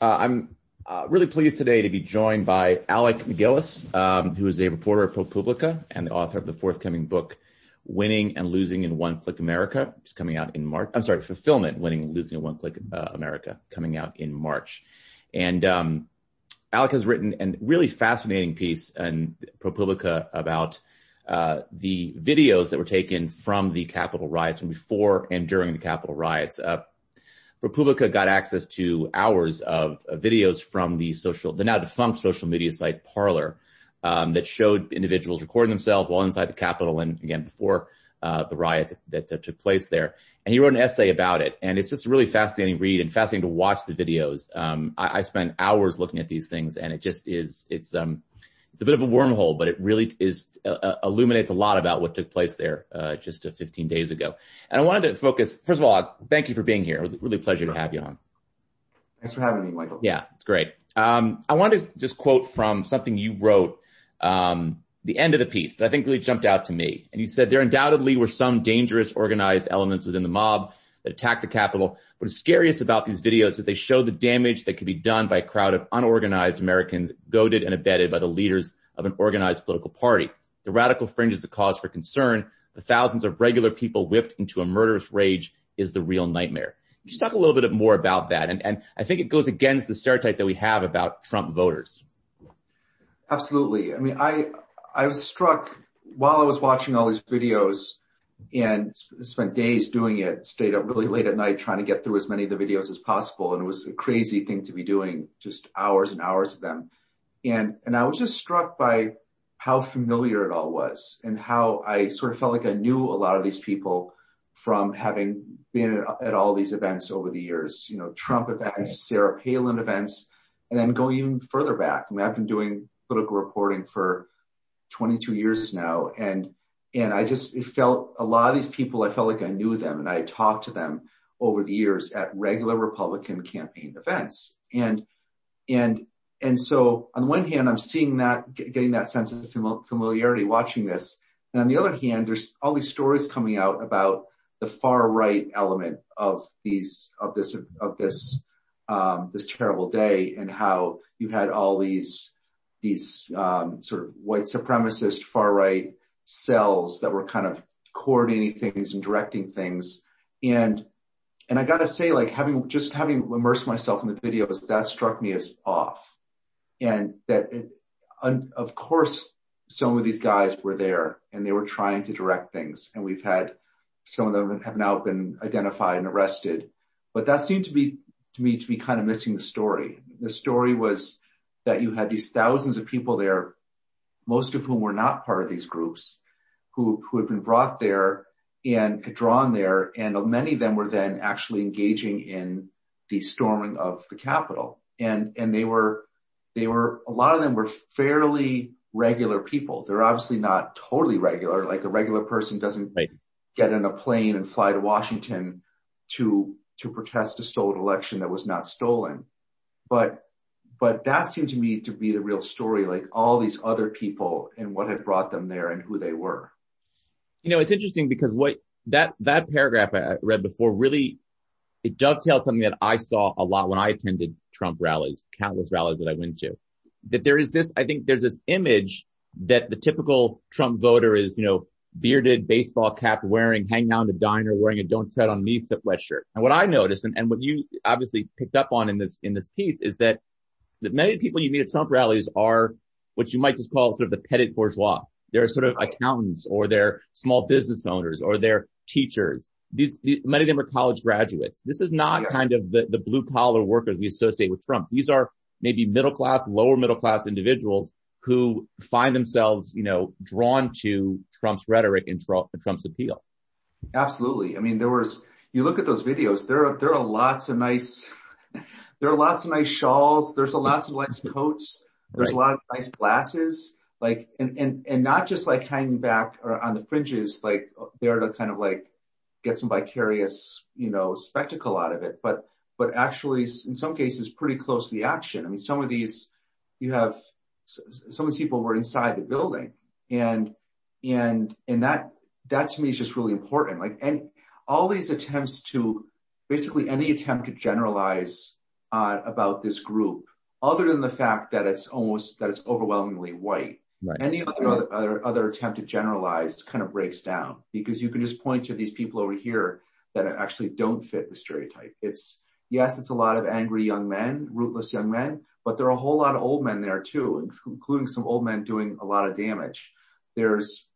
Uh, I'm uh, really pleased today to be joined by Alec MacGillis, um, who is a reporter at ProPublica and the author of the forthcoming book, Winning and Losing in One Click America. It's coming out in March. I'm sorry, Fulfillment, Winning and Losing in One Click uh, America, coming out in March. And um, Alec has written a really fascinating piece in ProPublica about uh, the videos that were taken from the Capitol riots from before and during the Capitol riots. Uh, ProPublica got access to hours of uh, videos from the social, the now defunct social media site Parler, um, that showed individuals recording themselves while inside the Capitol and again before uh, the riot that, that, that, took place there. And he wrote an essay about it, and it's just a really fascinating read and fascinating to watch the videos. Um, I, I spent hours looking at these things, and it just is it's um, it's a bit of a wormhole, but it really is uh, uh, illuminates a lot about what took place there uh, just 15 days ago. And I wanted to focus. First of all, thank you for being here. It was really a pleasure to have you on. Thanks for having me, Michael. Yeah, it's great. Um, I wanted to just quote from something you wrote, um, the end of the piece that I think really jumped out to me. And you said there undoubtedly were some dangerous organized elements within the mob that attacked the Capitol. What's scariest about these videos is they show the damage that could be done by a crowd of unorganized Americans goaded and abetted by the leaders of an organized political party. The radical fringe is a cause for concern. The thousands of regular people whipped into a murderous rage is the real nightmare. Can you talk a little bit more about that? And, and I think it goes against the stereotype that we have about Trump voters. Absolutely. I mean, I, I was struck while I was watching all these videos and spent days doing it, stayed up really late at night trying to get through as many of the videos as possible. And it was a crazy thing to be doing, just hours and hours of them. And, and I was just struck by how familiar it all was and how I sort of felt like I knew a lot of these people from having been at all these events over the years, you know, Trump events, Sarah Palin events, and then going even further back. I mean, I've been doing political reporting for 22 years now and and I just felt a lot of these people, I felt like I knew them and I talked to them over the years at regular Republican campaign events. And, and, and so on the one hand, I'm seeing that, getting that sense of familiarity watching this. And on the other hand, there's all these stories coming out about the far right element of these, of this, of this, um, this terrible day and how you had all these, these, um, sort of white supremacist far right cells that were kind of coordinating things and directing things. And, and I gotta say, like having, just having immersed myself in the videos, that struck me as off. And that it, of course, some of these guys were there and they were trying to direct things. And we've had some of them have now been identified and arrested, but that seemed to be to me to be kind of missing the story. The story was that you had these thousands of people there most of whom were not part of these groups, who, who had been brought there and drawn there. And many of them were then actually engaging in the storming of the Capitol. And, and they were, they were, a lot of them were fairly regular people. They're obviously not totally regular. Like a regular person doesn't get in a plane and fly to Washington to, to protest a stolen election that was not stolen. But but that seemed to me to be the real story, like all these other people and what had brought them there and who they were. You know, it's interesting because what that, that paragraph I read before really, it dovetailed something that I saw a lot when I attended Trump rallies, countless rallies that I went to. That there is this, I think there's this image that the typical Trump voter is, you know, bearded, baseball cap wearing, hanging out in a diner wearing a don't tread on me sweatshirt. And what I noticed and, and what you obviously picked up on in this, in this piece is that that many people you meet at Trump rallies are what you might just call sort of the petit bourgeois. They're sort of accountants or they're small business owners or they're teachers. Many of them are college graduates. This is not kind of the, the blue collar workers we associate with Trump. These are maybe middle class, lower middle class individuals who find themselves, you know, drawn to Trump's rhetoric and Trump's appeal. Absolutely. I mean, there was, you look at those videos, there are, there are lots of nice, there are lots of nice shawls. There's a lots of nice coats. There's a lot of nice glasses. Like, and, and, and not just like hanging back or on the fringes, like there to kind of like get some vicarious, you know, spectacle out of it, but, but actually in some cases pretty close to the action. I mean, some of these, you have, some of these people were inside the building and, and, and that, that to me is just really important. Like, and all these attempts to basically any attempt to generalize uh, about this group, other than the fact that it's almost that it's overwhelmingly white. Right. Any other, other other attempt to generalize kind of breaks down because you can just point to these people over here that actually don't fit the stereotype. It's yes, it's a lot of angry young men, rootless young men, but there are a whole lot of old men there too, including some old men doing a lot of damage. There's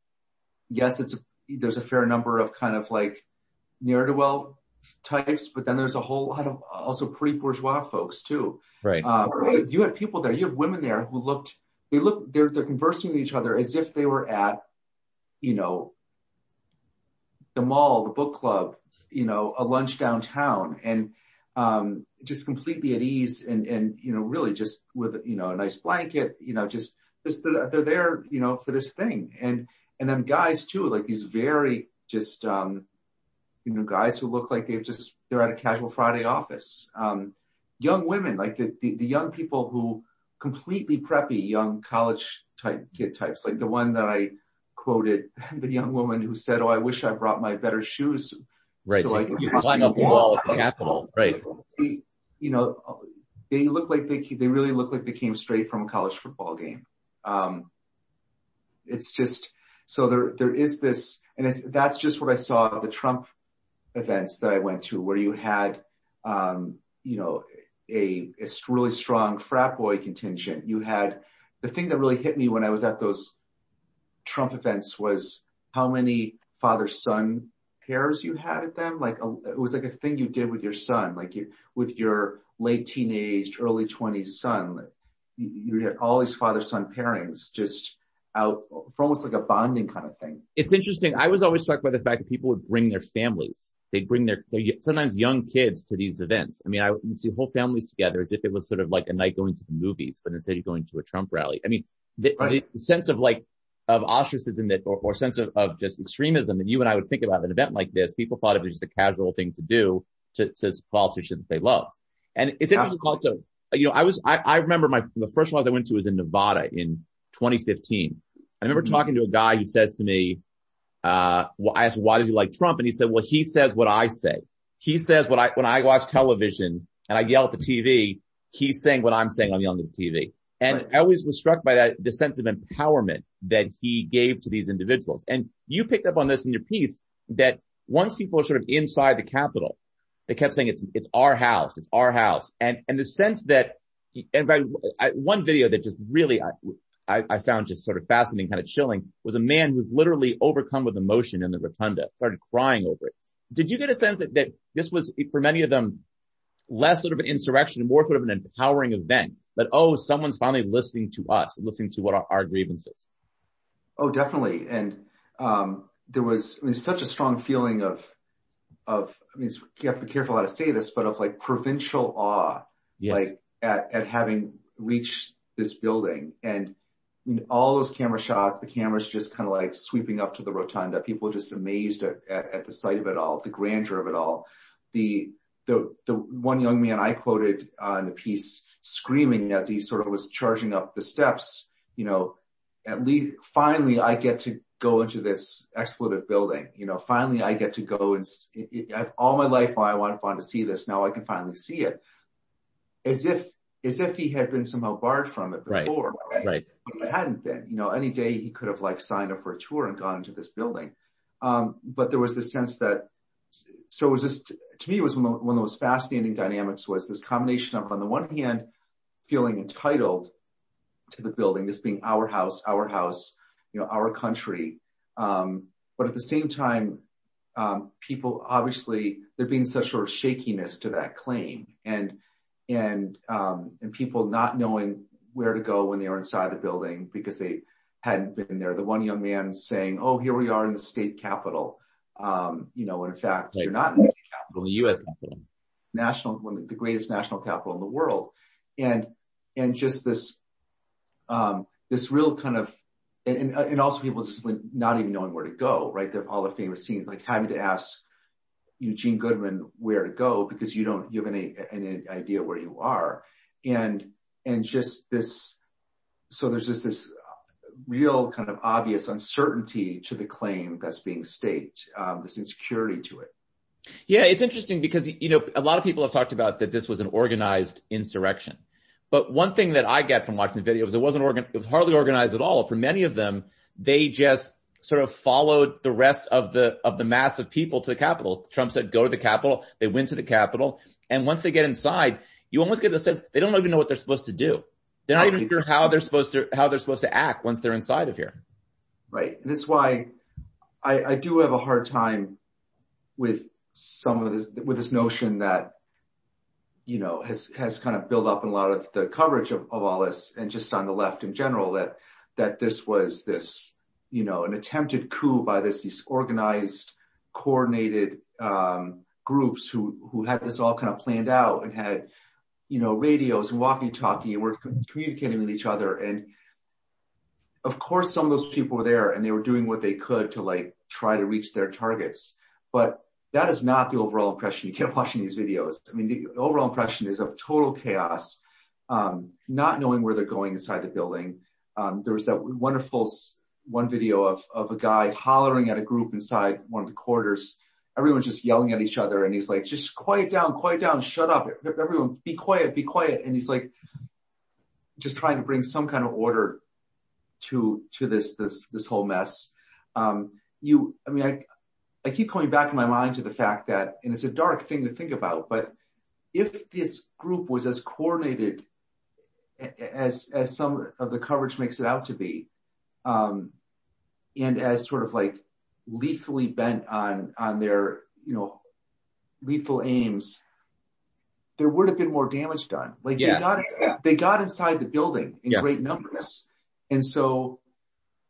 yes, it's a, there's a fair number of kind of like ne'er do well types, but then there's a whole lot of also pre-bourgeois folks too. Right. Uh, you had people there, you have women there who looked, they look, they're, they're conversing with each other as if they were at, you know, the mall, the book club, you know, a lunch downtown and, um, just completely at ease and, and, you know, really just with, you know, a nice blanket, you know, just, just they're, they're there, you know, for this thing. And, and then guys too, like these very just, um, you know, guys who look like they've just, they're at a casual Friday office. Um, young women, like the, the, the young people who completely preppy young college type kid types, like the one that I quoted, the young woman who said, Oh, I wish I brought my better shoes. Right. So, so I you climb up the wall of the Capitol. Right. You know, they look like they, they really look like they came straight from a college football game. Um, it's just, so there, there is this, and that's just what I saw at the Trump events that I went to where you had, um, you know, a, really strong frat boy contingent. You had the thing that really hit me when I was at those Trump events was how many father son pairs you had at them. Like it was like a thing you did with your son, like with your late teenage, early twenties son. You, you had all these father son pairings just out for almost like a bonding kind of thing. It's interesting. I was always struck by the fact that people would bring their families. They'd bring their, their sometimes young kids to these events. I mean, I would see whole families together as if it was sort of like a night going to the movies, but instead of going to a Trump rally. I mean, the, right. the sense of like, of ostracism that, or, or sense of, of just extremism that you and I would think about an event like this, people thought it was just a casual thing to do to, to politicians that they love. And it's interesting Absolutely. also, you know, I was, I, I remember my, the first one I went to was in Nevada in 2015 I remember mm-hmm. talking to a guy who says to me, uh, well, I asked, why did you like Trump? And he said, well, he says what I say. He says what I, when I watch television and I yell at the TV, he's saying what I'm saying on yelling at the TV. And right. I always was struck by that, the sense of empowerment that he gave to these individuals. And you picked up on this in your piece that once people are sort of inside the Capitol, they kept saying it's, it's our house, it's our house. And, and the sense that, and I, one video that just really, I, I, found just sort of fascinating, kind of chilling, was a man who was literally overcome with emotion in the rotunda, started crying over it. Did you get a sense that, that this was, for many of them, less sort of an insurrection more sort of an empowering event? That, oh, someone's finally listening to us, listening to what our, our grievances. Oh, definitely. And, um, there was, I mean, such a strong feeling of, of, I mean, you have to be careful how to say this, but of like provincial awe, like at, at having reached this building and, all those camera shots, the cameras just kind of like sweeping up to the rotunda, people just amazed at, at, at the sight of it all, the grandeur of it all. The, the, the one young man I quoted uh, in the piece screaming as he sort of was charging up the steps, you know, at least finally I get to go into this expletive building. You know, finally I get to go and it, it, I've all my life I wanted, wanted to see this. Now I can finally see it as if as if he had been somehow barred from it before. Right. right. But it hadn't been. You know, any day he could have like signed up for a tour and gone into this building. Um, but there was this sense that, so it was just, to me, it was one of, of those fascinating dynamics was this combination of, on the one hand, feeling entitled to the building, this being our house, our house, you know, our country. Um, but at the same time, um, people obviously, there being such sort of shakiness to that claim. And, and um, and people not knowing where to go when they were inside the building because they hadn't been there. The one young man saying, "Oh, here we are in the state capitol," um, you know, in fact, right. you're not in the state capitol, the U.S. capitol, national, one the greatest national capital in the world, and and just this um, this real kind of and, and also people just not even knowing where to go, right? They're all the famous scenes, like having to ask Eugene Goodman where to go because you don't you have any any idea where you are, and and just this. So there's just this real kind of obvious uncertainty to the claim that's being staked, um, this insecurity to it. Yeah, it's interesting because, you know, a lot of people have talked about that this was an organized insurrection. But one thing that I get from watching the video is it wasn't organ, it was hardly organized at all. For many of them, they just sort of followed the rest of the, of the mass of people to the Capitol. Trump said, go to the Capitol. They went to the Capitol. And once they get inside, you almost get the sense they don't even know what they're supposed to do. They're not even sure how they're supposed to, how they're supposed to act once they're inside of here. Right. And that's why I, I do have a hard time with some of this, with this notion that, you know, has, has kind of built up in a lot of the coverage of, of all this and just on the left in general that, that this was this, you know, an attempted coup by this, these organized, coordinated, um, groups who, who had this all kind of planned out and had, you know, radios and walkie talkie and were communicating with each other. And of course, some of those people were there and they were doing what they could to like try to reach their targets. But that is not the overall impression you get watching these videos. I mean, the overall impression is of total chaos, um, not knowing where they're going inside the building. Um, there was that wonderful one video of, of a guy hollering at a group inside one of the quarters. Everyone's just yelling at each other and he's like, just quiet down, quiet down, shut up. Everyone be quiet, be quiet. And he's like, just trying to bring some kind of order to, to this, this, this whole mess. Um, you, I mean, I, I keep coming back in my mind to the fact that, and it's a dark thing to think about, but if this group was as coordinated as, as some of the coverage makes it out to be, um, and as sort of like lethally bent on, on their, you know, lethal aims, there would have been more damage done. They got, they got inside the building in great numbers. And so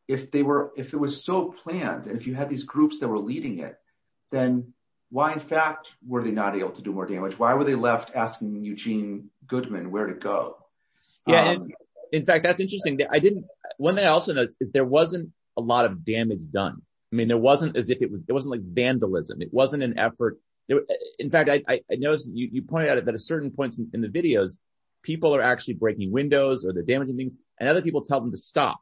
if they were, if it was so planned and if you had these groups that were leading it, then why in fact were they not able to do more damage? Why were they left asking Eugene Goodman where to go? Yeah, Um, In fact, that's interesting. I didn't, one thing I also noticed is there wasn't a lot of damage done. I mean, there wasn't as if it was, it wasn't like vandalism. It wasn't an effort. There, in fact, I, I I noticed you, you pointed out that at certain points in, in the videos, people are actually breaking windows or they're damaging things and other people tell them to stop.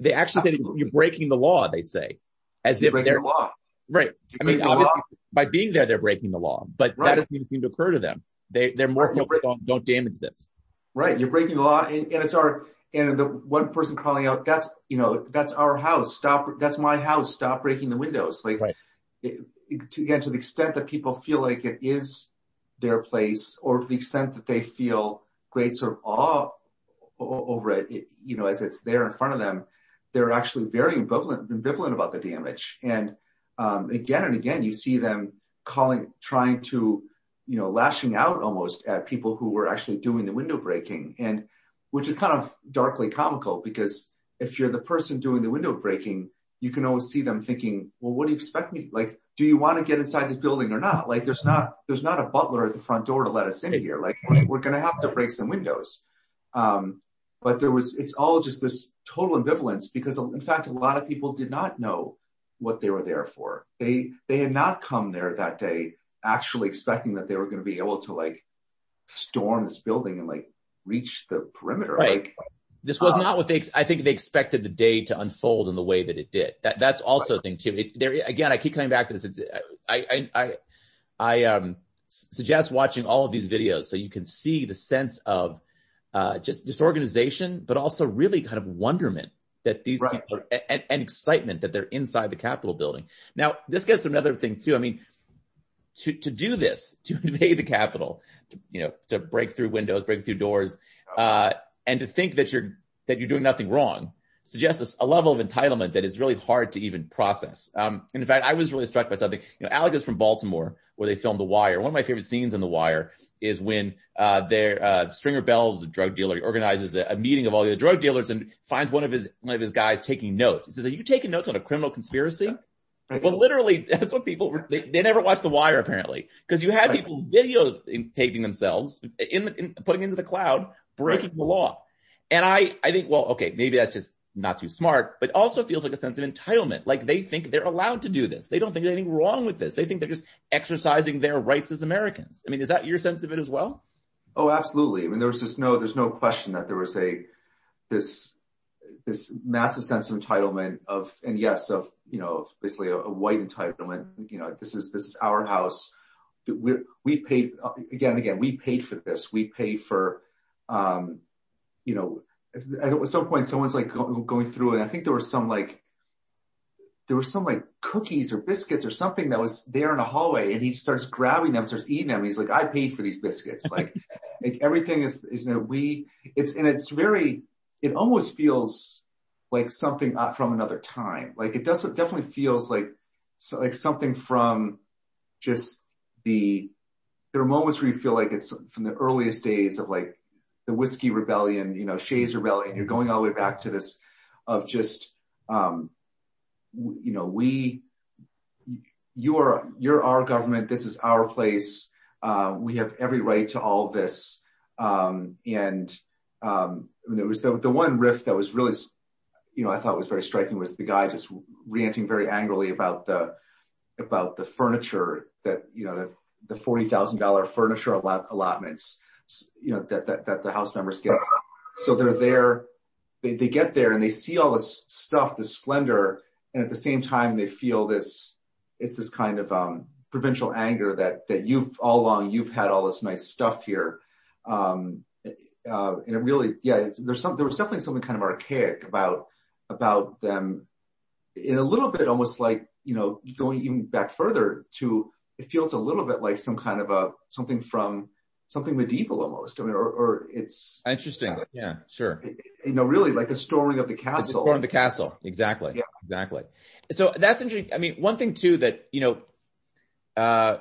They actually say you're breaking the law, they say, as if they're, the law. right. I mean, obviously by being there, they're breaking the law, but that doesn't seem to occur to them. They, they're more focused on don't damage this. Right. You're breaking the law and, and it's our, and the one person calling out, that's, you know, that's our house. Stop. That's my house. Stop breaking the windows. Like Right. it, it- to, again, to the extent that people feel like it is their place or to the extent that they feel great sort of awe over it, it, you know, as it's there in front of them, they're actually very ambivalent, ambivalent about the damage. And, um, again and again, you see them calling, trying to, you know, lashing out almost at people who were actually doing the window breaking and which is kind of darkly comical because if you're the person doing the window breaking, you can always see them thinking, well, what do you expect me? Like, do you want to get inside the building or not? Like, there's not, there's not a butler at the front door to let us in here. Like, we're, we're going to have to break some windows. Um, but there was, it's all just this total ambivalence because in fact, a lot of people did not know what they were there for. They, they had not come there that day actually expecting that they were going to be able to like storm this building and like reach the perimeter. Right. Like, This was Um, not what they, I think they expected the day to unfold in the way that it did. That, that's also a thing too. It, there, again, I keep coming back to this. It's, I, I, I, I, um, suggest watching all of these videos so you can see the sense of, uh, just disorganization, but also really kind of wonderment that these Right. people, are, and, and excitement that they're inside the Capitol building. Now, this gets to another thing too. I mean, to, to do this, to invade the Capitol, to, you know, to break through windows, break through doors, uh, and to think that you're, that you're doing nothing wrong suggests a, level of entitlement that is really hard to even process. Um, and in fact, I was really struck by something, you know, Alec is from Baltimore where they filmed The Wire. One of my favorite scenes in The Wire is when, uh, their, uh, Stringer Bell's the drug dealer organizes a, a meeting of all the drug dealers and finds one of his, one of his guys taking notes. He says, are you taking notes on a criminal conspiracy? Right. Well, literally, that's what people were, they, they never watched The Wire apparently, because you had Right. people videotaping themselves in, the, in putting into the cloud, breaking the law. And I, I think, well, okay, maybe that's just not too smart, but also feels like a sense of entitlement. Like they think they're allowed to do this. They don't think there's anything wrong with this. They think they're just exercising their rights as Americans. I mean, is that your sense of it as well? Oh, absolutely. I mean, there was just no, there's no question that there was a, this, this massive sense of entitlement of, and yes, of, you know, basically a, a white entitlement, you know, this is, this is our house. we we paid, again and again, we paid for this. We paid for, um, you know, at some point someone's like going through and I think there was some like, there were some like cookies or biscuits or something that was there in a hallway and he starts grabbing them, starts eating them. He's like, I paid for these biscuits. Like, like everything is, is, you know, we, it's, and it's very, it almost feels like something uh, from another time. Like it doesn't, definitely feels like, like something from just the, there are moments where you feel like it's from the earliest days of like the whiskey rebellion, you know, Shays rebellion. You're going all the way back to this of just, um, you know, we, you are, you're our government. This is our place. Uh, we have every right to all of this. Um, and um, there was the one riff that was really, you know, I thought was very striking was the guy just ranting very angrily about the, about the furniture that, you know, the $40,000 furniture allotments, you know, that, that, that the house members get. So they're there, they get there and they see all this stuff, this splendor. And at the same time, they feel this, it's this kind of um, provincial anger that, that you've all along, you've had all this nice stuff here. Um, uh, and it really, yeah, there's some, there was definitely something kind of archaic about, about them in a little bit, almost like, you know, going even back further to, it feels a little bit like some kind of a, something from something medieval almost. I mean, or, or it's interesting. Yeah, sure. You know, really like the storming of the castle. Storming the castle. Exactly. Yeah. Exactly. So that's interesting. I mean, one thing too, that, you know, uh,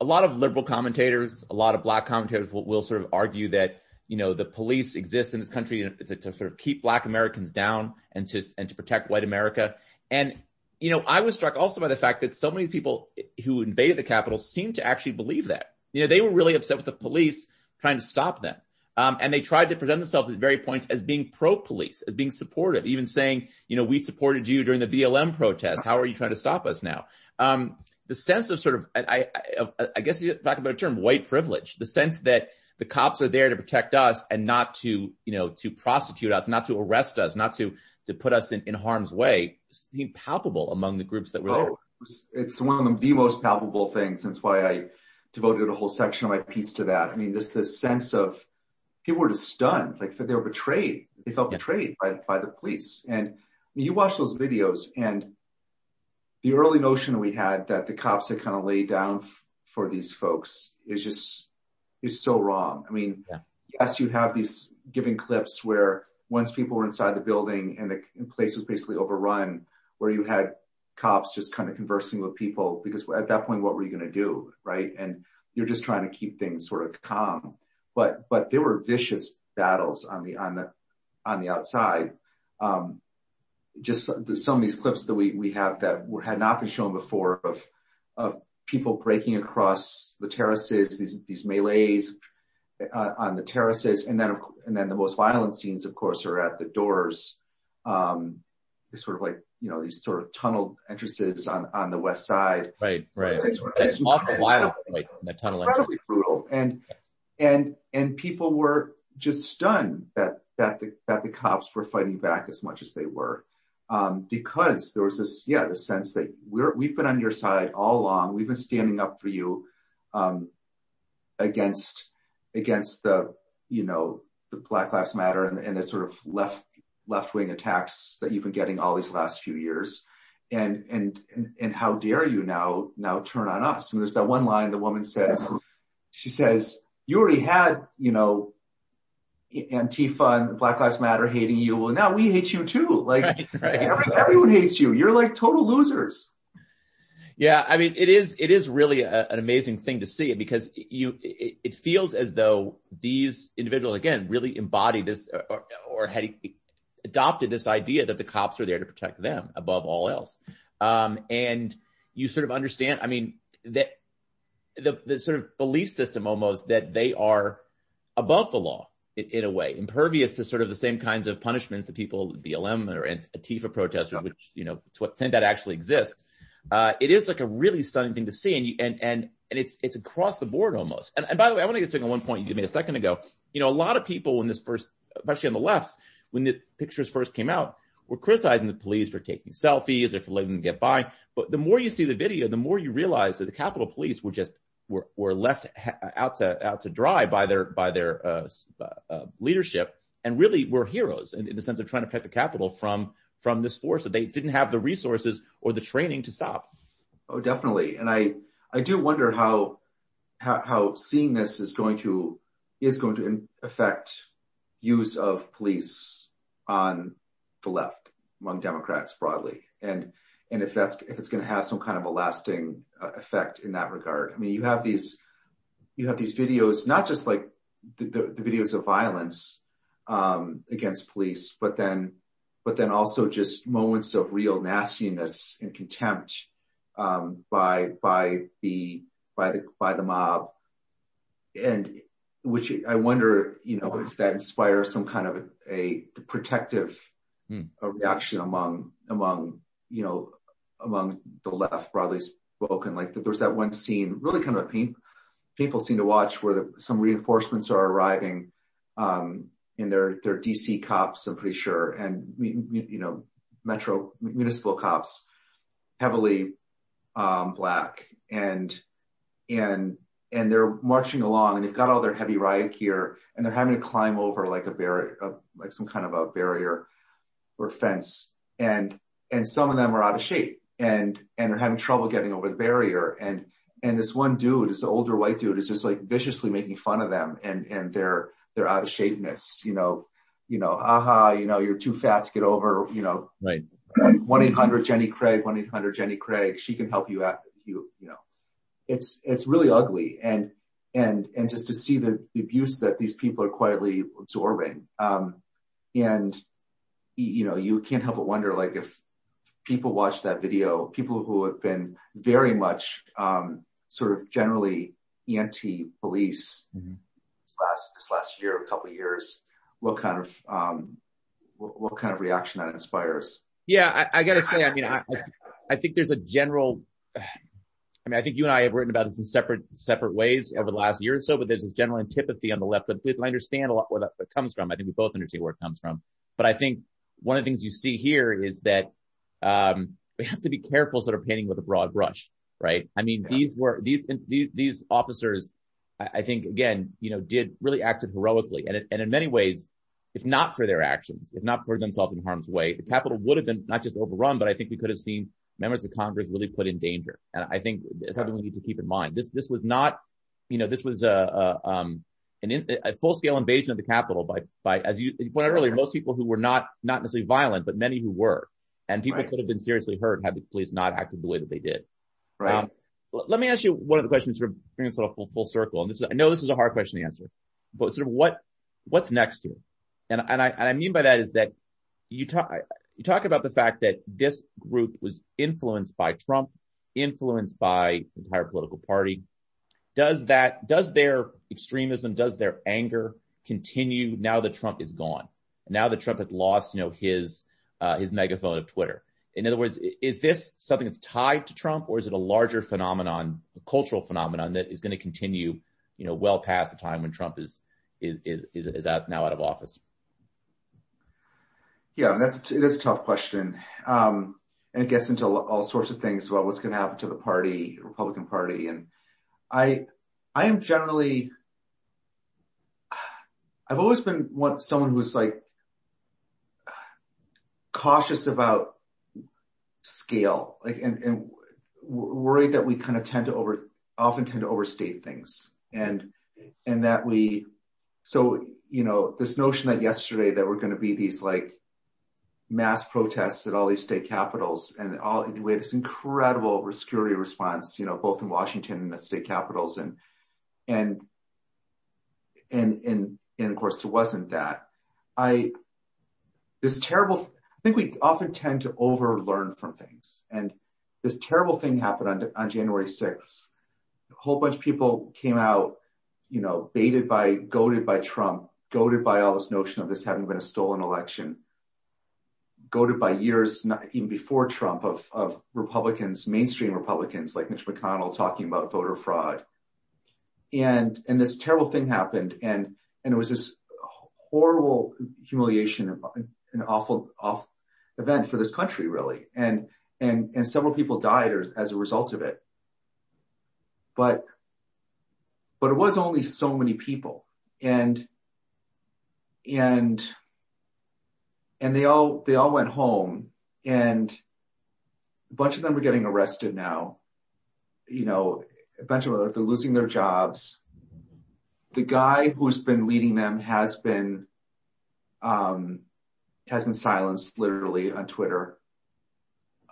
a lot of liberal commentators, a lot of black commentators will, will sort of argue that, you know, the police exist in this country to, to sort of keep black Americans down and to, and to protect white America. And, you know, I was struck also by the fact that so many people who invaded the Capitol seemed to actually believe that. You know, they were really upset with the police trying to stop them. Um, and they tried to present themselves at various points as being pro-police, as being supportive, even saying, you know, we supported you during the BLM protest. How are you trying to stop us now? Um, the sense of sort of, I, I, I guess you talk about a term, white privilege, the sense that the cops are there to protect us and not to, you know, to prosecute us, not to arrest us, not to, to put us in, in harm's way seemed palpable among the groups that were there. Oh, it's one of the most palpable things. That's why I devoted a whole section of my piece to that. I mean, this, this sense of people were just stunned, like they were betrayed. They felt betrayed by, by the police. And you watch those videos and the early notion we had that the cops had kind of laid down f- for these folks is just, is so wrong. I mean, Yeah. yes, you have these given clips where once people were inside the building and the place was basically overrun, where you had cops just kind of conversing with people because at that point, what were you going to do? Right. And you're just trying to keep things sort of calm. But, but there were vicious battles on the, on the, on the outside. Um, just some of these clips that we, we have that were, had not been shown before of, of people breaking across the terraces, these, these melees uh, on the terraces. And then, and then the most violent scenes, of course, are at the doors. Um, sort of like, you know, these sort of tunnel entrances on, on the west side. Right, right. Just awful violent, right, the tunnel. entrance. incredibly brutal. And, and, and people were just stunned that, that the, that the cops were fighting back as much as they were. Um, because there was this, yeah, the sense that we're, we've been on your side all along. We've been standing up for you, um, against, against the, you know, the Black Lives Matter and, and the sort of left, left wing attacks that you've been getting all these last few years. And, and, and, and how dare you now, now turn on us? And there's that one line the woman says, she says, you already had, you know, Antifa and Black Lives Matter hating you. Well, now we hate you too. Like Right, right. every, everyone hates you. You're like total losers. Yeah, I mean, it is it is really a, an amazing thing to see because you it, it feels as though these individuals again really embody this or, or had adopted this idea that the cops are there to protect them above all else, um, and you sort of understand. I mean that the the sort of belief system almost that they are above the law in, a way, impervious to sort of the same kinds of punishments that people BLM or Antifa protesters, which you know to what extent that actually exists uh, it is like a really stunning thing to see. And you, and, and, and it's, it's across the board almost. And, and by the way, I want to get something on one point you made a second ago. You know, a lot of people when this first, especially on the left, when the pictures first came out, were criticizing the police for taking selfies or for letting them get by. But the more you see the video, the more you realize that the Capitol Police were just were left out to out to dry by their by their uh, uh, leadership and really were heroes in the sense of trying to protect the capital from from this force that they didn't have the resources or the training to stop. Oh, definitely. And I I do wonder how how, how seeing this is going to is going to affect use of police on the left among Democrats broadly. And if that's if it's going to have some kind of a lasting uh, effect in that regard. I mean, you have these you have these videos, not just like the videos of violence um, against police, but then but then also just moments of real nastiness and contempt um by by the by the by the mob. And which I wonder you know, if that inspires some kind of a protective hmm. reaction among the left broadly spoken. Like there's that one scene, really kind of a painful scene to watch where some reinforcements are arriving um, and they're DC cops, I'm pretty sure, and you know, metro municipal cops, heavily um, black. And and and they're marching along and they've got all their heavy riot gear and they're having to climb over like a barrier, like some kind of a barrier or fence. And and some of them are out of shape and and are having trouble getting over the barrier. And and this one dude, this older white dude is just like viciously making fun of them and and their their out of shapeness. You know you know aha, you know you're too fat to get over. You know right 1-800 Jenny Craig, 1-800 Jenny Craig, she can help you out. You you know it's it's really ugly. And and and just to see the, the abuse that these people are quietly absorbing. Um and you know you can't help but wonder like if people watch that video, people who have been very much sort of generally anti-police this last year, a couple of years, what kind of um what what kind of reaction that inspires. Yeah, I got to say, I mean, I think there's a general, I mean, I think you and I have written about this in separate separate ways over the last year or so, but there's this general antipathy on the left. I understand a lot where that comes from. I think we both understand where it comes from. But I think one of the things you see here is that Um, we have to be careful sort of painting with a broad brush, right? I mean, these were, these these these officers, I think, again, you know, did really acted heroically. And in many ways, if not for their actions, if not for themselves in harm's way, the Capitol would have been not just overrun, but I think we could have seen members of Congress really put in danger. And I think it's something we need to keep in mind. This this was not, you know, this was a a, um, a full-scale invasion of the Capitol by, by, as you pointed out earlier, most people who were not, not necessarily violent, but many who were. And people could have been seriously hurt had the police not acted the way that they did. Um, let me ask you one of the questions, sort of bring us full circle. And this is I know this is a hard question to answer, but sort of what what's next here? And I mean by that is that you talk you talk about the fact that this group was influenced by Trump, influenced by the entire political party. Does that does their extremism, does their anger continue now that Trump is gone? Now that Trump has lost you know, his Uh, megaphone of Twitter? In other words, is this something that's tied to Trump or is it a larger phenomenon, a cultural phenomenon that is going to continue you know, well past the time when Trump is is, is, is out now out of office? Yeah, that's, it is a tough question. Um, and it gets into all sorts of things about what's going to happen to the party, Republican Party. And I I am generally, I've always been someone who's like cautious about scale like and and worried that we kind of tend to over often tend to overstate things. And and that we, so, you know, this notion that yesterday that we're going to be these like mass protests at all these state capitals and all, we had this incredible security response, you know, both in Washington and the state capitals. And and, and, and, and of course, there wasn't that. I, this terrible, think we often tend to overlearn from things. And this terrible thing happened on January 6th. A whole bunch of people came out, you know, baited by, goaded by Trump, goaded by all this notion of this having been a stolen election, goaded by years, even before Trump, of Republicans, mainstream Republicans like Mitch McConnell talking about voter fraud. And this terrible thing happened. And it was this horrible humiliation, an awful event for this country, really. And and and several people died as a result of it. But but it was only so many people. And, and, and they all, they all went home and a bunch of them are getting arrested now. You know, a bunch of them, they're losing their jobs. The guy who's been leading them has been, um, has been silenced literally on Twitter.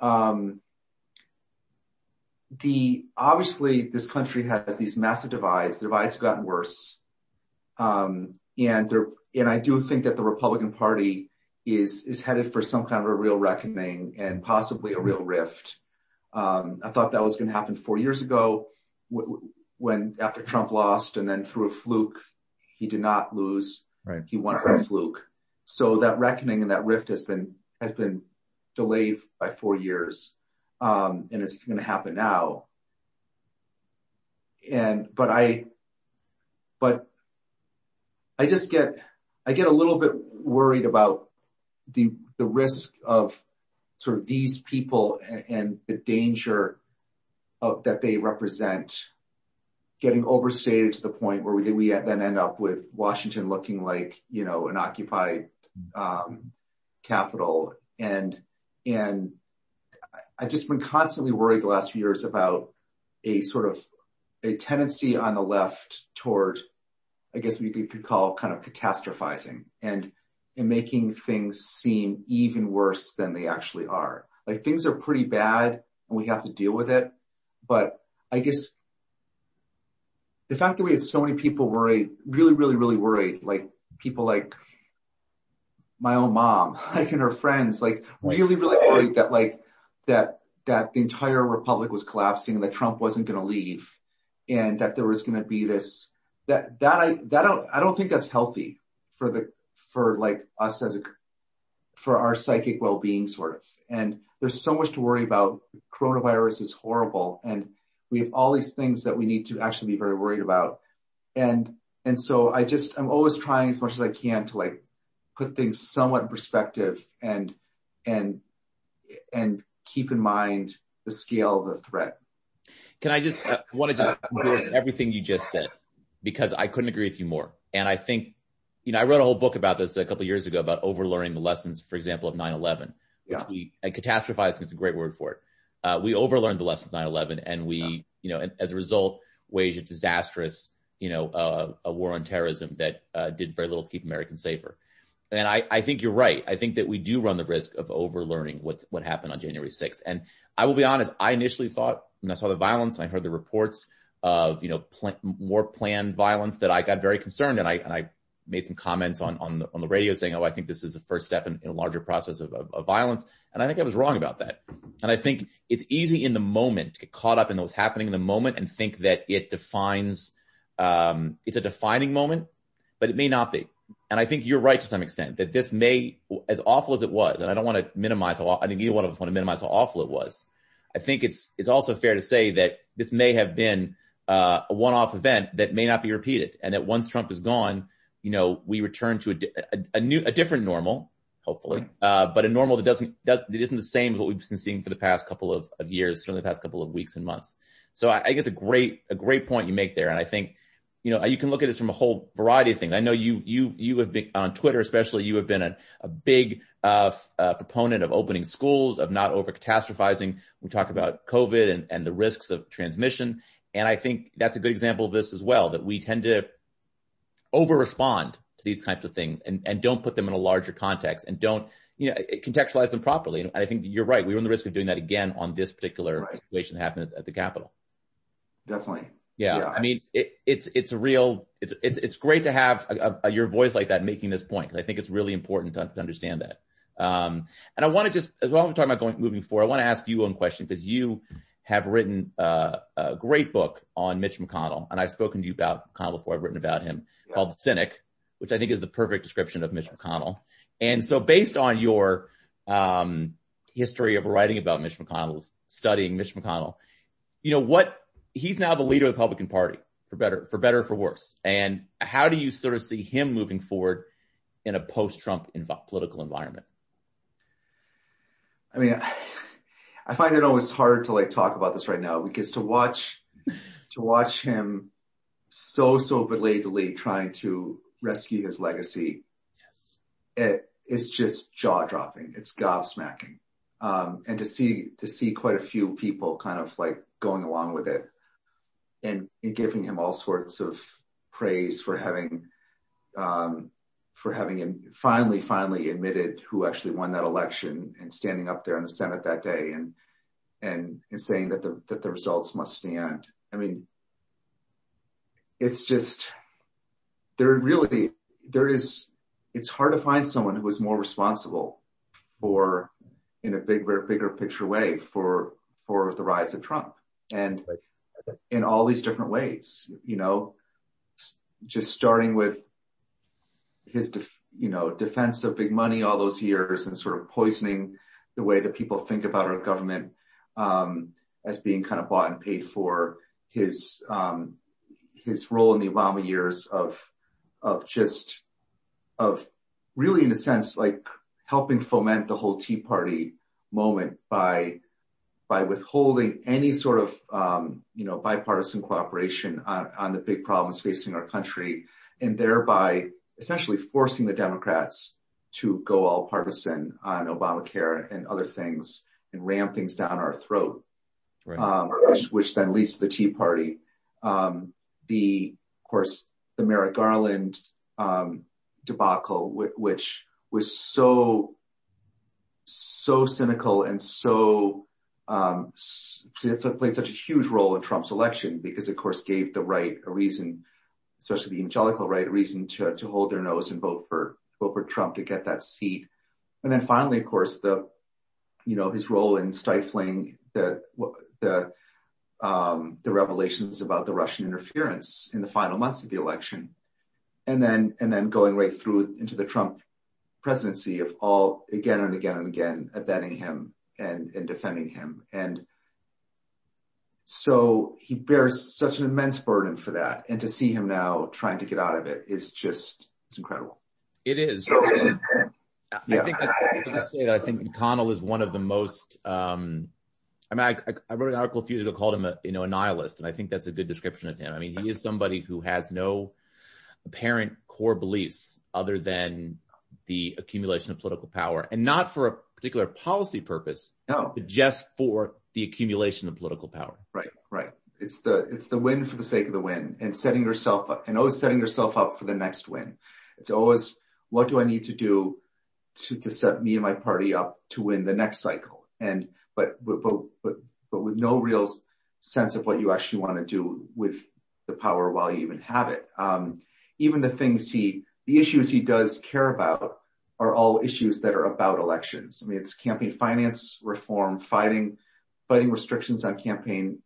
Um, the obviously this country has these massive divides. The divides have gotten worse, um, and there and I do think that the Republican Party is is headed for some kind of a real reckoning and possibly a real rift. Um, I thought that was going to happen four years ago when after Trump lost, and then through a fluke, he did not lose. Right. He won through a fluke. So that reckoning and that rift has been has been delayed by four years um, and it's going to happen now. And but I, but I just get I get a little bit worried about the the risk of sort of these people and, and the danger of that they represent getting overstated to the point where we we then end up with Washington looking like you know an occupied Um, capital and and I've just been constantly worried the last few years about a sort of a tendency on the left toward, I guess we could call kind of catastrophizing and and making things seem even worse than they actually are. Like things are pretty bad and we have to deal with it. But I guess the fact that we had so many people worried, really, really, really worried, like people like my own mom, like and her friends, like really, really worried that like that that the entire republic was collapsing and that Trump wasn't going to leave and that there was going to be this that that I that I don't I don't think that's healthy for the for like us as a for our psychic well-being sort of. And there's so much to worry about. Coronavirus is horrible and we have all these things that we need to actually be very worried about. And and so I just I'm always trying as much as I can to like put things somewhat in perspective and and and keep in mind the scale of the threat. Can I just want to just everything you just said because I couldn't agree with you more. And I think, you know, I wrote a whole book about this a couple years ago about overlearning the lessons, for example, of 9-11, which yeah. we, and catastrophizing is a great word for it. Uh, we overlearned the lessons of 9-11 and we, you know, as a result, waged a disastrous, you know, uh, a war on terrorism that uh, did very little to keep Americans safer. And I, I think you're right. I think that we do run the risk of overlearning what what happened on January 6th. And I will be honest, I initially thought when I saw the violence, I heard the reports of, you know, pl- more planned violence that I got very concerned and I, and I made some comments on, on the, on the radio saying, oh, I think this is the first step in, in a larger process of, of, of, violence. And I think I was wrong about that. And I think it's easy in the moment to get caught up in what's happening in the moment and think that it defines, um, it's a defining moment, but it may not be and I think you're right to some extent that this may, as awful as it was, and I don't want to minimize how, I think either one of us want to minimize how awful it was. I think it's, it's also fair to say that this may have been uh, a one-off event that may not be repeated and that once Trump is gone, you know, we return to a, a, a new, a different normal, hopefully, uh, but a normal that doesn't, does, it isn't the same as what we've been seeing for the past couple of, of years, certainly the past couple of weeks and months. So I, I think it's a great, a great point you make there. And I think, you know, you can look at this from a whole variety of things. I know you, you, you have been on Twitter, especially you have been a, a big, uh, uh, proponent of opening schools, of not over catastrophizing. We talk about COVID and, and the risks of transmission. And I think that's a good example of this as well, that we tend to over respond to these types of things and, and don't put them in a larger context and don't, you know, contextualize them properly. And I think you're right. We run the risk of doing that again on this particular right. situation that happened at, at the Capitol. Definitely. Yeah. yeah. I mean, it, it's, it's a real, it's, it's, it's great to have a, a, your voice like that making this point. Cause I think it's really important to, to understand that. Um, and I want to just, as well as we're talking about going, moving forward, I want to ask you one question because you have written uh, a great book on Mitch McConnell. And I've spoken to you about McConnell before. I've written about him yeah. called The Cynic, which I think is the perfect description of Mitch McConnell. And so based on your, um, history of writing about Mitch McConnell, studying Mitch McConnell, you know, what, he's now the leader of the Republican Party for better, for better, for worse. And how do you sort of see him moving forward in a post-Trump inv- political environment? I mean, I find it always hard to like talk about this right now because to watch, to watch him, so, so belatedly trying to rescue his legacy. Yes. It, it's just jaw dropping. It's gobsmacking. Um, and to see, to see quite a few people kind of like going along with it and, giving him all sorts of praise for having, um, for having finally, finally admitted who actually won that election and standing up there in the Senate that day and, and, and saying that the, that the results must stand. I mean, it's just, there really, there is, it's hard to find someone who is more responsible for, in a bigger, bigger picture way for, for the rise of Trump and in all these different ways, you know, just starting with his, you know, defense of big money all those years and sort of poisoning the way that people think about our government, um, as being kind of bought and paid for. His, um, his role in the Obama years of, of just, of really in a sense, like helping foment the whole Tea Party moment by, by withholding any sort of, um, you know, bipartisan cooperation on, on the big problems facing our country and thereby essentially forcing the Democrats to go all partisan on Obamacare and other things and ram things down our throat, Right. um, which, which then leads to the Tea Party. Um, the, of course, the Merrick Garland, um, debacle, wh- which was so, so cynical and so, played such a huge role in Trump's election because of course gave the right a reason, especially the evangelical right, a reason to, to hold their nose and vote for, vote for Trump to get that seat. And then finally, of course, the, you know, his role in stifling the, the, um, the revelations about the Russian interference in the final months of the election. And then, and then going right through into the Trump presidency of all again and again and again abetting him and, and defending him. And so he bears such an immense burden for that. And to see him now trying to get out of it is just, it's incredible. It is. I think I, I'll just say that I think McConnell is one of the most. Um, I mean, I, I, I wrote an article a few years ago called him a you know a nihilist, and I think that's a good description of him. I mean, he is somebody who has no apparent core beliefs other than the accumulation of political power, and not for a particular policy purpose, No, but just for the accumulation of political power. right, right. It's the, it's the win for the sake of the win and setting yourself up and always setting yourself up for the next win. It's always, what do I need to do to, to set me and my party up to win the next cycle? And, but, but, but, but, but with no real sense of what you actually want to do with the power while you even have it. Um, even the things he, the issues he does care about are all issues that are about elections. I mean, it's campaign finance reform, fighting, fighting restrictions on campaign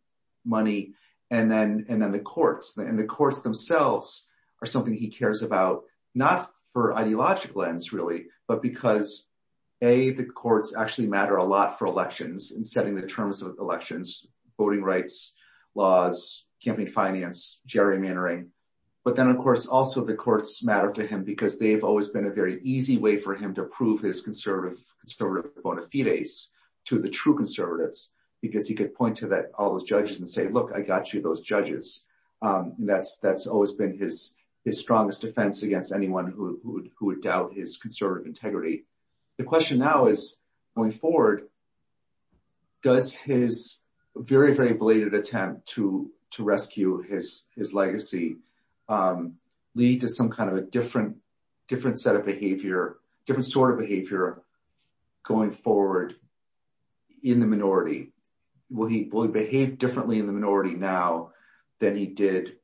money, and then, and then the courts. And the courts themselves are something he cares about, not for ideological ends really, but because A, the courts actually matter a lot for elections in setting the terms of elections, voting rights, laws, campaign finance, gerrymandering. But then of course also the courts matter to him because they've always been a very easy way for him to prove his conservative, conservative bona fides to the true conservatives because he could point to that, all those judges and say, look, I got you those judges. Um, and that's, that's always been his, his strongest defense against anyone who, who would, doubt his conservative integrity. The question now is going forward, does his very, very belated attempt to, to rescue his, his legacy, lead to some kind of a different, different set of behavior, different sort of behavior going forward in the minority? Will he, will he behave differently in the minority now than he did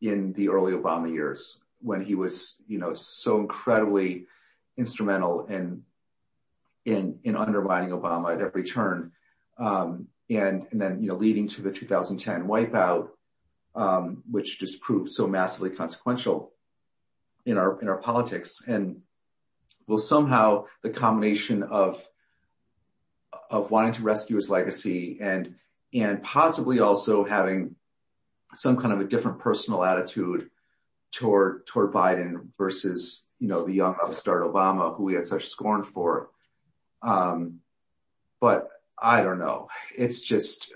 in the early Obama years when he was, you know, so incredibly instrumental in, in, in undermining Obama at every turn. Um, and, and then, you know, leading to the 2010 wipeout, um, which just proved so massively consequential in our, in our politics. And will somehow the combination of, of wanting to rescue his legacy and, and possibly also having some kind of a different personal attitude toward, toward Biden versus, you know, the young upstart Obama who we had such scorn for. Um, but I don't know. It's just,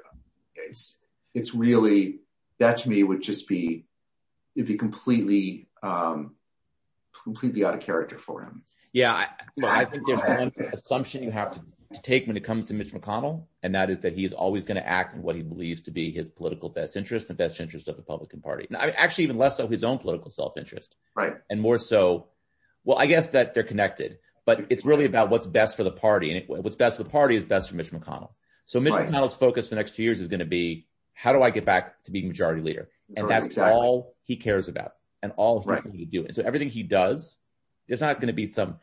it's, it's really, that to me would just be it'd be completely, um, completely out of character for him. Yeah, I, well, I think there's one assumption you have to, to take when it comes to Mitch McConnell, and that is that he is always going to act in what he believes to be his political best interest and best interest of the Republican Party. Actually, even less so his own political self-interest. Right. And more so, well, I guess that they're connected, but it's really about what's best for the party, and what's best for the party is best for Mitch McConnell. So Mitch. McConnell's focus for the next two years is going to be how do I get back to being majority leader? And that's exactly. all he cares about and all he's right. going to do. And so everything he does, there's not going to be some,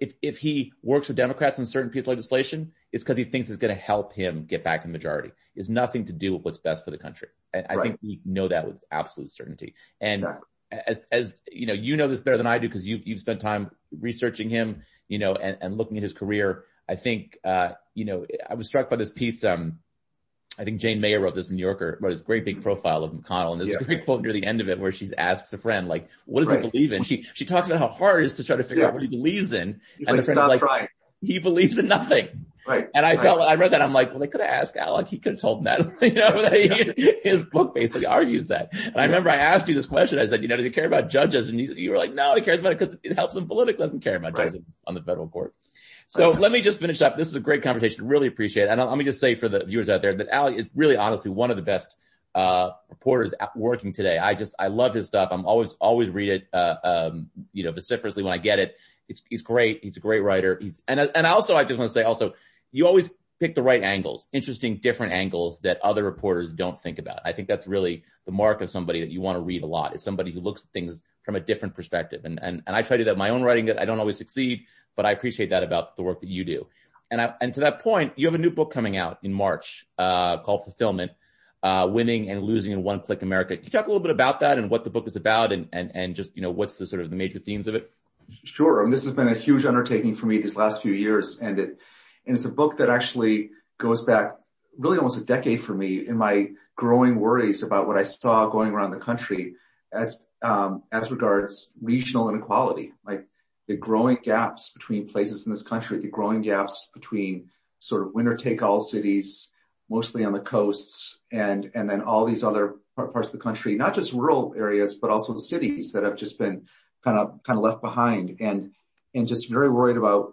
if, if he works with Democrats on certain piece of legislation, it's because he thinks it's going to help him get back in majority. It's nothing to do with what's best for the country. And I right. think we know that with absolute certainty. And exactly. as, as, you know, you know this better than I do because you, you've spent time researching him, you know, and, and looking at his career. I think, uh, you know, I was struck by this piece, um, I think Jane Mayer wrote this in New Yorker, wrote this great big profile of McConnell. And there's yeah. a great quote near the end of it where she asks a friend, like, what does right. he believe in? She, she talks about how hard it is to try to figure yeah. out what he believes in. He's and like, the friend is like, he believes in nothing. Right. And I right. felt, I read that. I'm like, well, they could have asked Alec. He could have told them that. you know, he, his book basically argues that. And I remember I asked you this question. I said, you know, does he care about judges? And you, you were like, no, he cares about it because it helps him politically. Doesn't care about right. judges on the federal court. So let me just finish up. This is a great conversation. Really appreciate it. And let me just say for the viewers out there that Ali is really honestly one of the best uh, reporters working today. I just, I love his stuff. I'm always, always read it, uh, um, you know, vociferously when I get it. It's, he's great. He's a great writer. He's, and, and also I just want to say also, you always pick the right angles, interesting, different angles that other reporters don't think about. I think that's really the mark of somebody that you want to read a lot is somebody who looks at things from a different perspective. And, and, and I try to do that in my own writing. I don't always succeed, but I appreciate that about the work that you do. And I, and to that point, you have a new book coming out in March, uh, called Fulfillment, uh, winning and losing in one click America. Can you talk a little bit about that and what the book is about and, and, and just, you know, what's the sort of the major themes of it? Sure. And this has been a huge undertaking for me these last few years. And it, and it's a book that actually goes back really almost a decade for me in my growing worries about what I saw going around the country as, um, as regards regional inequality, like the growing gaps between places in this country, the growing gaps between sort of winner take all cities, mostly on the coasts and, and then all these other parts of the country, not just rural areas, but also cities that have just been kind of, kind of left behind and, and just very worried about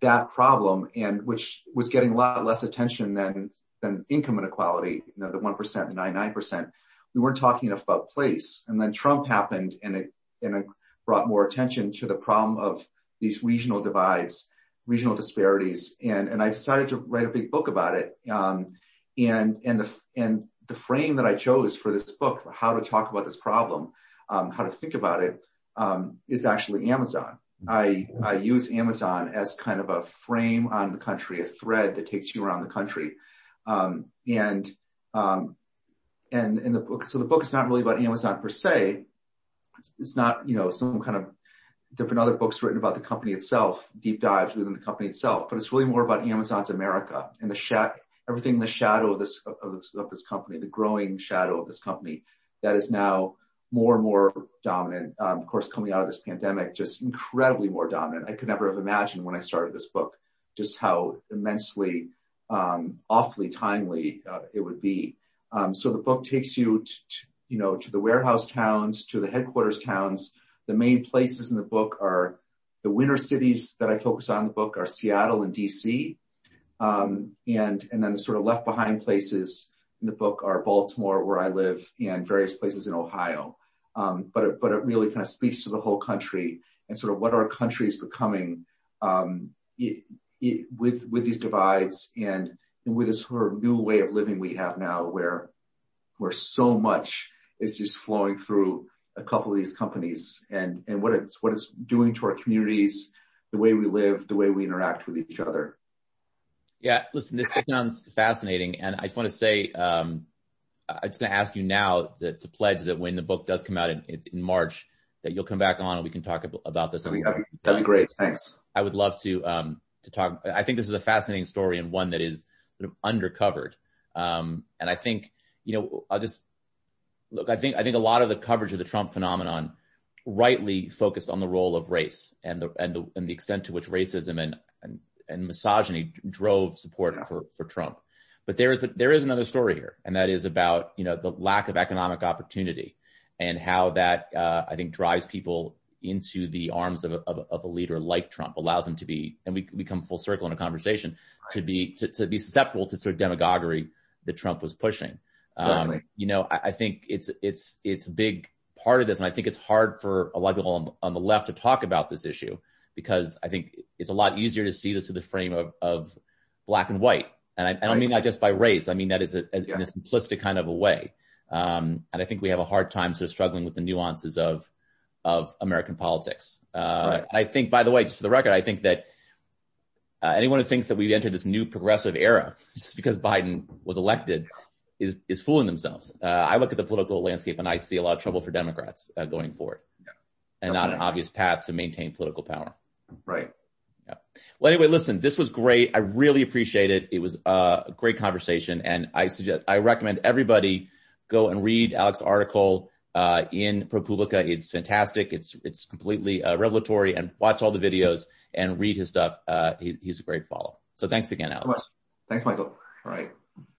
that problem and which was getting a lot less attention than, than income inequality, you know, the 1% and 99%. We weren't talking enough about place. And then Trump happened and it, and it brought more attention to the problem of these regional divides, regional disparities. And, and I decided to write a big book about it. Um, and, and the, and the frame that I chose for this book, how to talk about this problem, um, how to think about it, um, is actually Amazon. I, I use Amazon as kind of a frame on the country, a thread that takes you around the country. Um, and, um, and in the book, so the book is not really about Amazon per se. It's, not, you know, some kind of different other books written about the company itself, deep dives within the company itself, but it's really more about Amazon's America and the shat, everything in the shadow of this, of this, of this company, the growing shadow of this company that is now more and more dominant. Um, of course, coming out of this pandemic, just incredibly more dominant. I could never have imagined when I started this book just how immensely, um, awfully timely uh, it would be. Um, so the book takes you, to, you know, to the warehouse towns, to the headquarters towns. The main places in the book are the winter cities that I focus on in the book are Seattle and DC. Um, and, and then the sort of left behind places in the book are Baltimore, where I live, and various places in Ohio. Um, but it, but it really kind of speaks to the whole country and sort of what our country is becoming um, it, it, with with these divides and, and with this sort of new way of living we have now, where where so much is just flowing through a couple of these companies and and what it's what it's doing to our communities, the way we live, the way we interact with each other. Yeah, listen, this sounds fascinating, and I just want to say. Um, I'm just going to ask you now to, to, pledge that when the book does come out in, in March, that you'll come back on and we can talk about this. That'd, be, that'd be great. Thanks. I would love to, um, to talk. I think this is a fascinating story and one that is sort of undercovered. Um, and I think, you know, I'll just look, I think, I think a lot of the coverage of the Trump phenomenon rightly focused on the role of race and the, and the, and the extent to which racism and, and, and misogyny drove support yeah. for, for Trump. But there is a, there is another story here, and that is about you know the lack of economic opportunity and how that uh, I think drives people into the arms of a, of, of a, leader like Trump, allows them to be, and we, we come full circle in a conversation, to be to, to, be susceptible to sort of demagoguery that Trump was pushing. Um, you know, I, I, think it's it's it's a big part of this, and I think it's hard for a lot of people on, on, the left to talk about this issue because I think it's a lot easier to see this through the frame of, of black and white. And I, I don't mean that just by race. I mean that is a, a, yeah. in a simplistic kind of a way. Um, and I think we have a hard time sort of struggling with the nuances of of American politics. Uh, right. and I think, by the way, just for the record, I think that uh, anyone who thinks that we've entered this new progressive era just because Biden was elected is is fooling themselves. Uh, I look at the political landscape and I see a lot of trouble for Democrats uh, going forward, yeah. and Definitely. not an obvious path to maintain political power. Right. Yeah. Well, anyway, listen, this was great. I really appreciate it. It was uh, a great conversation, and I suggest I recommend everybody go and read Alex's article uh, in ProPublica. It's fantastic. It's it's completely uh, revelatory, and watch all the videos and read his stuff. Uh, he, he's a great follow. So thanks again, Alex. Thanks, Michael. All right.